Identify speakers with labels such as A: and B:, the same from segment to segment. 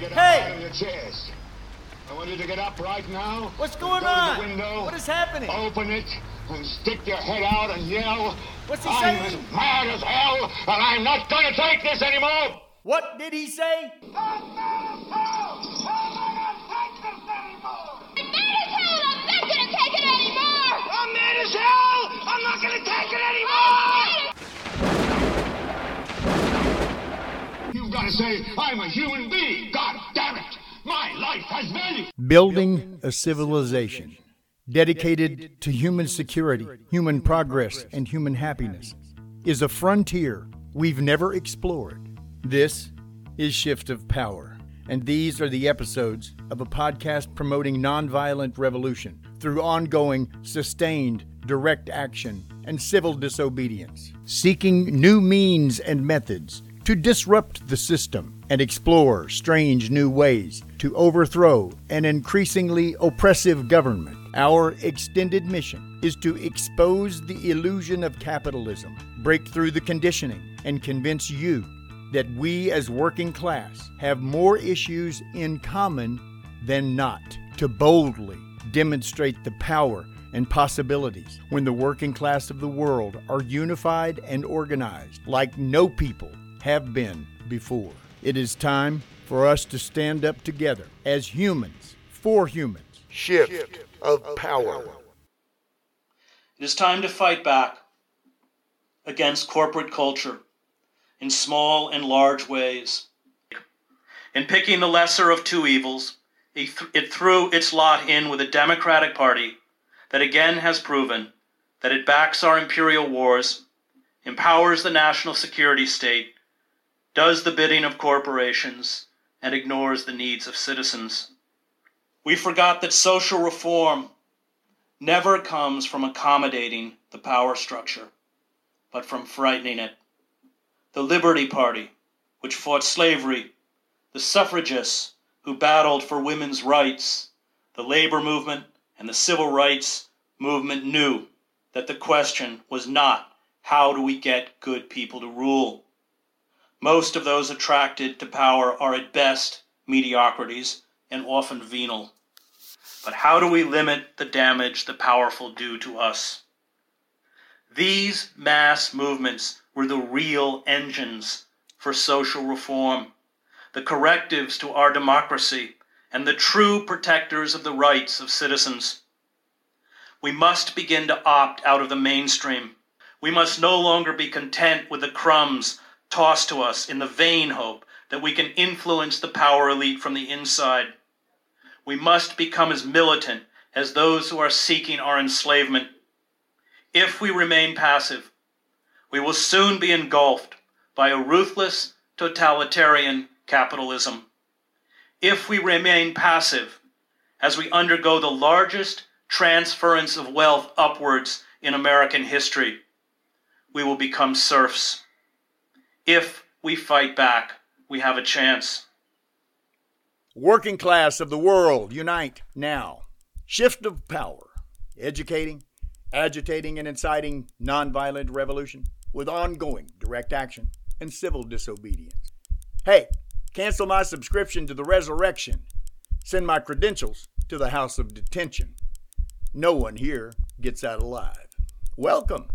A: get
B: Hey!
A: up out of your chairs. I want you to get up right now.
B: What's going
A: go
B: on?
A: To window,
B: What is happening?
A: Open it and stick your head out and yell.
B: What's he
A: I'm
B: saying?
A: as mad as hell, and I'm not going to take this anymore.
B: What did he say?
A: I'm mad as hell. I'm not going to take this anymore.
C: I'm mad as hell and I'm not gonna take it anymore!
A: I'm mad as hell. I'm not going to take it anymore. You've got to say, I'm a human being.
D: Building a civilization dedicated to human security, human progress, and human happiness is a frontier we've never explored. This is Shift of Power, and these are the episodes of a podcast promoting nonviolent revolution through ongoing, sustained, direct action and civil disobedience, seeking new means and methods to disrupt the system and explore strange new ways to overthrow an increasingly oppressive government. Our extended mission is to expose the illusion of capitalism, break through the conditioning, and convince you that we as working class have more issues in common than not, to boldly demonstrate the power and possibilities when the working class of the world are unified and organized like no people have been before. It is time for us to stand up together as humans for humans. Shift of power.
E: It is time to fight back against corporate culture in small and large ways. In picking the lesser of two evils, it th- it threw its lot in with a Democratic Party that again has proven that it backs our imperial wars, empowers the national security state, does the bidding of corporations, and ignores the needs of citizens. We forgot that social reform never comes from accommodating the power structure, but from frightening it. The Liberty Party, which fought slavery, the suffragists who battled for women's rights, the labor movement, and the civil rights movement knew that the question was not how do we get good people to rule. Most of those attracted to power are at best mediocrities and often venal. But how do we limit the damage the powerful do to us? These mass movements were the real engines for social reform, the correctives to our democracy, and the true protectors of the rights of citizens. We must begin to opt out of the mainstream. We must no longer be content with the crumbs tossed to us in the vain hope that we can influence the power elite from the inside. We must become as militant as those who are seeking our enslavement. If we remain passive, we will soon be engulfed by a ruthless totalitarian capitalism. If we remain passive as we undergo the largest transference of wealth upwards in American history, we will become serfs. If we fight back, we have a chance.
D: Working class of the world, unite now. Shift of power. Educating, agitating, and inciting nonviolent revolution with ongoing direct action and civil disobedience. Hey, cancel my subscription to the resurrection. Send my credentials to the house of detention. No one here gets out alive. Welcome.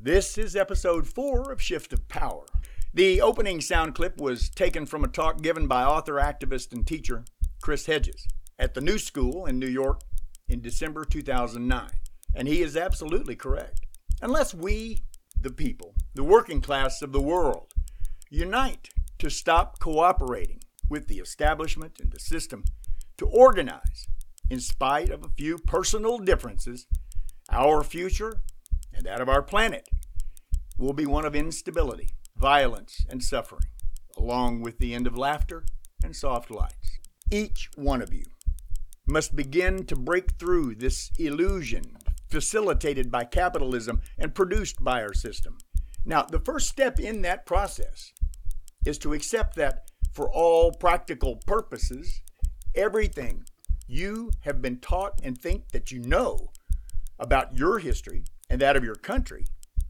D: This is episode four of Shift of Power. The opening sound clip was taken from a talk given by author, activist, and teacher Chris Hedges at the New School in New York in December 2009. And he is absolutely correct. Unless we, the people, the working class of the world, unite to stop cooperating with the establishment and the system, to organize, in spite of a few personal differences, our future and that of our planet will be one of instability, violence, and suffering, along with the end of laughter and soft lights. Each one of you must begin to break through this illusion facilitated by capitalism and produced by our system. Now, the first step in that process is to accept that for all practical purposes, everything you have been taught and think that you know about your history and that of your country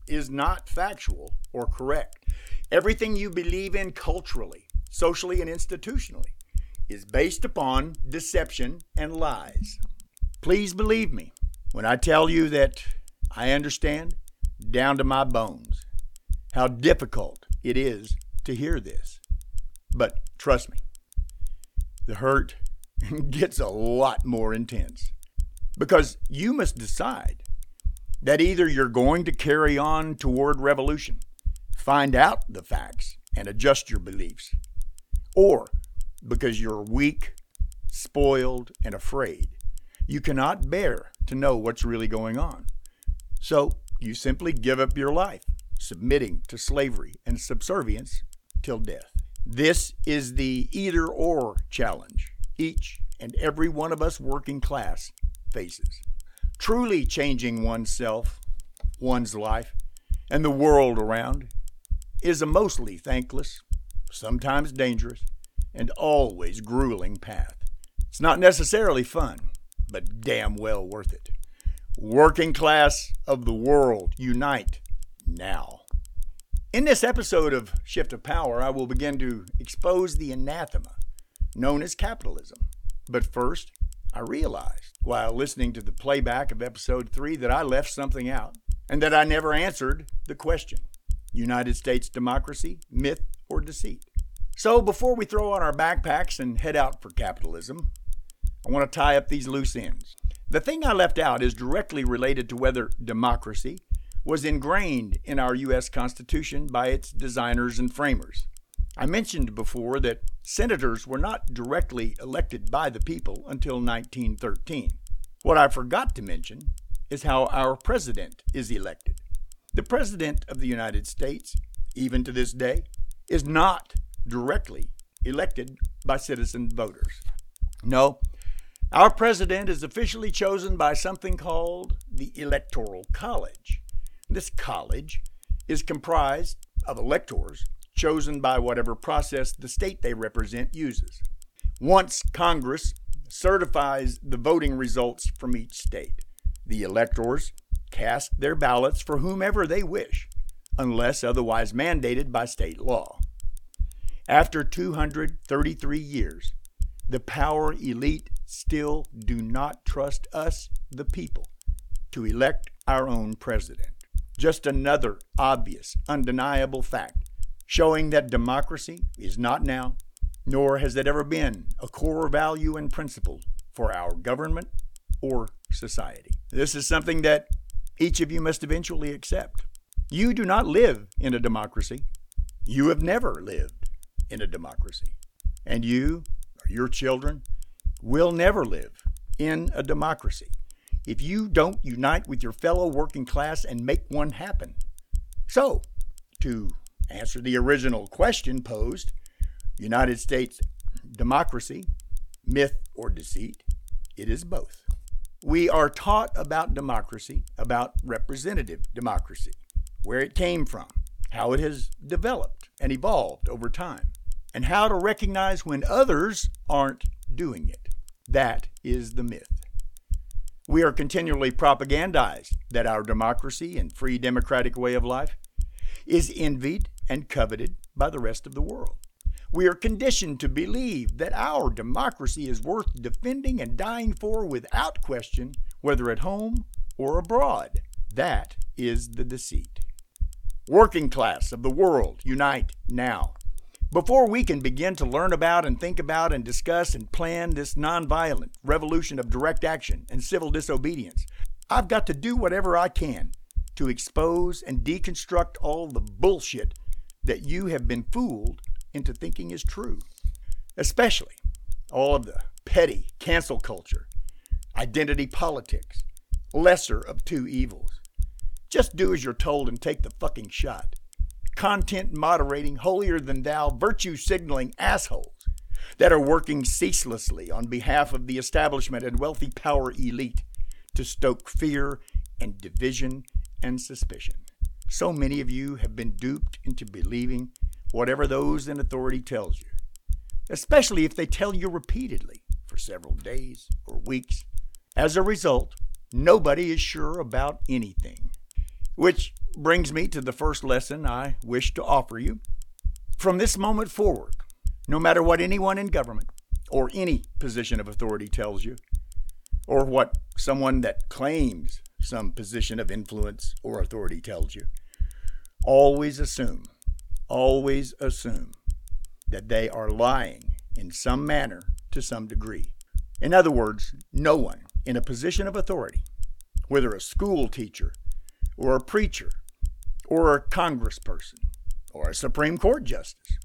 D: is not factual or correct. Everything you believe in culturally, socially, and institutionally is based upon deception and lies. Please believe me when I tell you that I understand down to my bones how difficult it is to hear this. But trust me, the hurt gets a lot more intense because you must decide that either you're going to carry on toward revolution, find out the facts, and adjust your beliefs, or because you're weak, spoiled, and afraid, you cannot bear to know what's really going on. So you simply give up your life, submitting to slavery and subservience till death. This is the either or challenge each and every one of us working class faces. Truly changing oneself, one's life, and the world around is a mostly thankless, sometimes dangerous, and always grueling path. It's not necessarily fun, but damn well worth it. Working class of the world, unite now. In this episode of Shift of Power, I will begin to expose the anathema known as capitalism. But first, I realized while listening to the playback of episode 3 that I left something out and that I never answered the question United States democracy, myth or deceit? So before we throw on our backpacks and head out for capitalism, I want to tie up these loose ends. The thing I left out is directly related to whether democracy was ingrained in our U.S. Constitution by its designers and framers. I mentioned before that senators were not directly elected by the people until 1913. What I forgot to mention is how our president is elected. The President of the United States, even to this day, is not directly elected by citizen voters. No, our president is officially chosen by something called the Electoral College. This college is comprised of electors chosen by whatever process the state they represent uses. Once Congress certifies the voting results from each state, the electors cast their ballots for whomever they wish, unless otherwise mandated by state law. After 233 years, the power elite still do not trust us, the people, to elect our own president. Just another obvious, undeniable fact showing that democracy is not now, nor has it ever been, a core value and principle for our government or society. This is something that each of you must eventually accept. You do not live in a democracy. You have never lived in a democracy. And you, or your children, will never live in a democracy if you don't unite with your fellow working class and make one happen. So, to answer the original question posed United States democracy, myth or deceit, it is both. We are taught about democracy, about representative democracy, where it came from, how it has developed and evolved over time, and how to recognize when others aren't doing it. That is the myth. We are continually propagandized that our democracy and free democratic way of life is envied and coveted by the rest of the world. We are conditioned to believe that our democracy is worth defending and dying for without question, whether at home or abroad. That is the deceit. Working class of the world, unite now. Before we can begin to learn about and think about and discuss and plan this nonviolent revolution of direct action and civil disobedience, I've got to do whatever I can to expose and deconstruct all the bullshit that you have been fooled into thinking is true, especially all of the petty cancel culture, identity politics, lesser of two evils. Just do as you're told and take the fucking shot. Content moderating, holier than thou, virtue signaling assholes that are working ceaselessly on behalf of the establishment and wealthy power elite to stoke fear and division and suspicion. So many of you have been duped into believing whatever those in authority tells you, especially if they tell you repeatedly for several days or weeks. As a result, nobody is sure about anything. Which brings me to the first lesson I wish to offer you. From this moment forward, no matter what anyone in government, or any position of authority tells you, or what someone that claims some position of influence or authority tells you, always assume, always assume that they are lying in some manner to some degree. In other words, no one in a position of authority, whether a school teacher or a preacher or a congressperson or a Supreme Court justice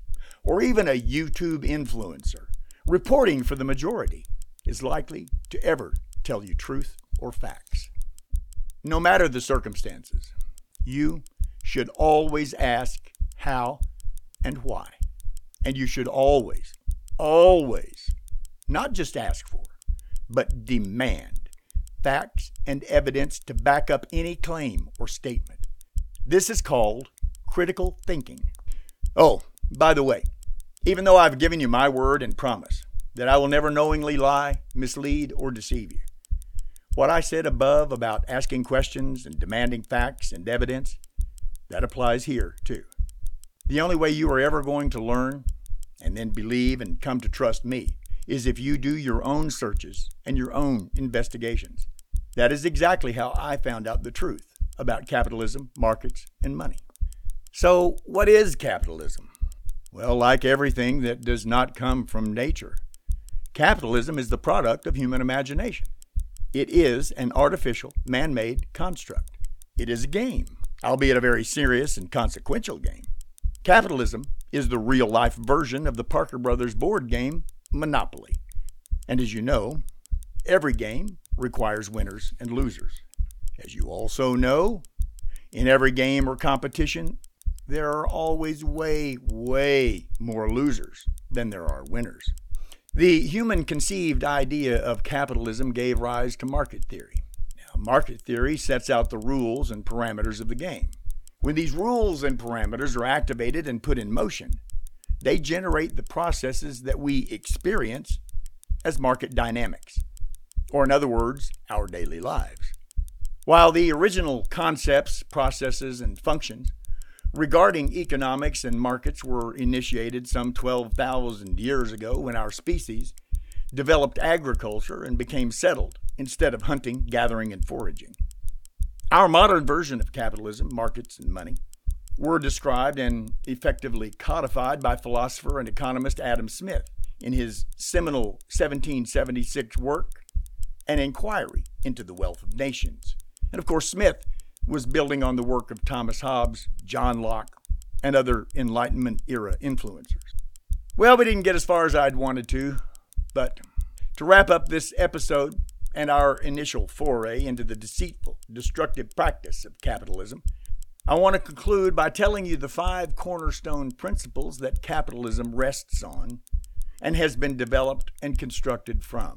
D: or even a YouTube influencer reporting for the majority is likely to ever tell you truth or facts. No matter the circumstances, you should always ask how and why. And you should always, always, not just ask for, but demand facts and evidence to back up any claim or statement. This is called critical thinking. Oh, by the way, even though I've given you my word and promise that I will never knowingly lie, mislead, or deceive you, what I said above about asking questions and demanding facts and evidence, that applies here too. The only way you are ever going to learn and then believe and come to trust me is if you do your own searches and your own investigations. That is exactly how I found out the truth about capitalism, markets, and money. So, what is capitalism? Well, like everything that does not come from nature, capitalism is the product of human imagination. It is an artificial, man made construct. It is a game, albeit a very serious and consequential game. Capitalism is the real life version of the Parker Brothers board game, Monopoly. And as you know, every game requires winners and losers. As you also know, in every game or competition, there are always way, way more losers than there are winners. The human conceived idea of capitalism gave rise to market theory. Now, market theory sets out the rules and parameters of the game. When these rules and parameters are activated and put in motion, they generate the processes that we experience as market dynamics, or in other words, our daily lives. While the original concepts, processes, and functions regarding economics and markets were initiated some 12,000 years ago when our species developed agriculture and became settled instead of hunting, gathering, and foraging. Our modern version of capitalism, markets, and money were described and effectively codified by philosopher and economist Adam Smith in his seminal 1776 work, An Inquiry into the Wealth of Nations. And of course, Smith was building on the work of Thomas Hobbes, John Locke, and other Enlightenment era influencers. Well, we didn't get as far as I'd wanted to, but to wrap up this episode and our initial foray into the deceitful, destructive practice of capitalism, I want to conclude by telling you the five cornerstone principles that capitalism rests on and has been developed and constructed from.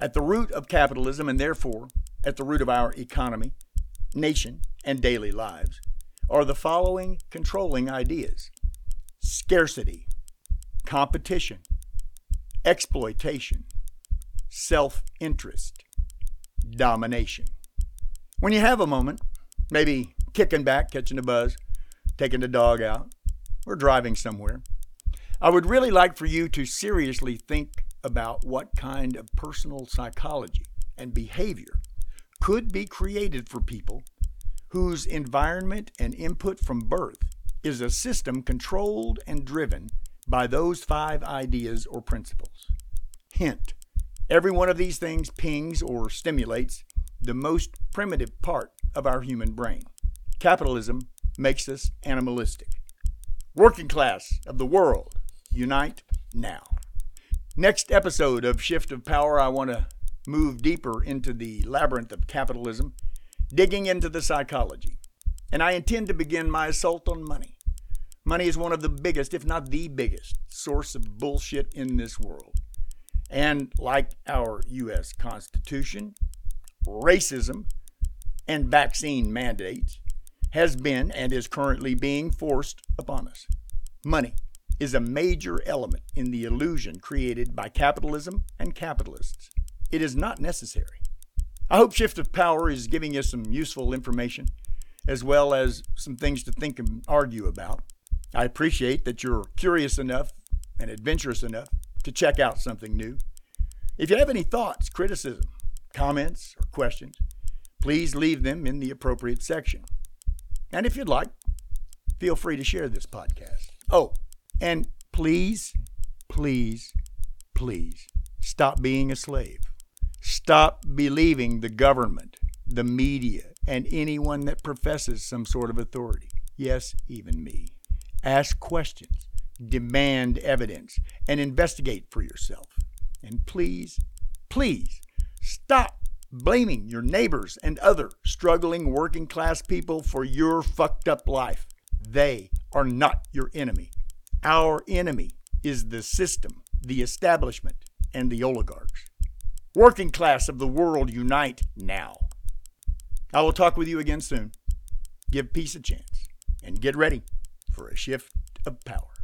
D: At the root of capitalism, and therefore at the root of our economy, nation, and daily lives are the following controlling ideas scarcity, competition, exploitation, self interest, domination. When you have a moment, maybe kicking back, catching a buzz, taking the dog out, or driving somewhere, I would really like for you to seriously think about what kind of personal psychology and behavior could be created for people whose environment and input from birth is a system controlled and driven by those five ideas or principles. Hint every one of these things pings or stimulates the most primitive part of our human brain. Capitalism makes us animalistic. Working class of the world, unite now. Next episode of Shift of Power, I want to move deeper into the labyrinth of capitalism, digging into the psychology. And I intend to begin my assault on money. Money is one of the biggest, if not the biggest, source of bullshit in this world. And like our U.S. Constitution, racism, and vaccine mandates has been and is currently being forced upon us. Money is a major element in the illusion created by capitalism and capitalists. It is not necessary. I hope Shift of Power is giving you some useful information as well as some things to think and argue about. I appreciate that you're curious enough and adventurous enough to check out something new. If you have any thoughts, criticism, comments, or questions, please leave them in the appropriate section. And if you'd like, feel free to share this podcast. Oh, and please, please, please stop being a slave. Stop believing the government, the media, and anyone that professes some sort of authority. Yes, even me. Ask questions, demand evidence, and investigate for yourself. And please, please stop blaming your neighbors and other struggling working class people for your fucked up life. They are not your enemy. Our enemy is the system, the establishment, and the oligarchs. Working class of the world, unite now. I will talk with you again soon. Give peace a chance and get ready for a shift of power.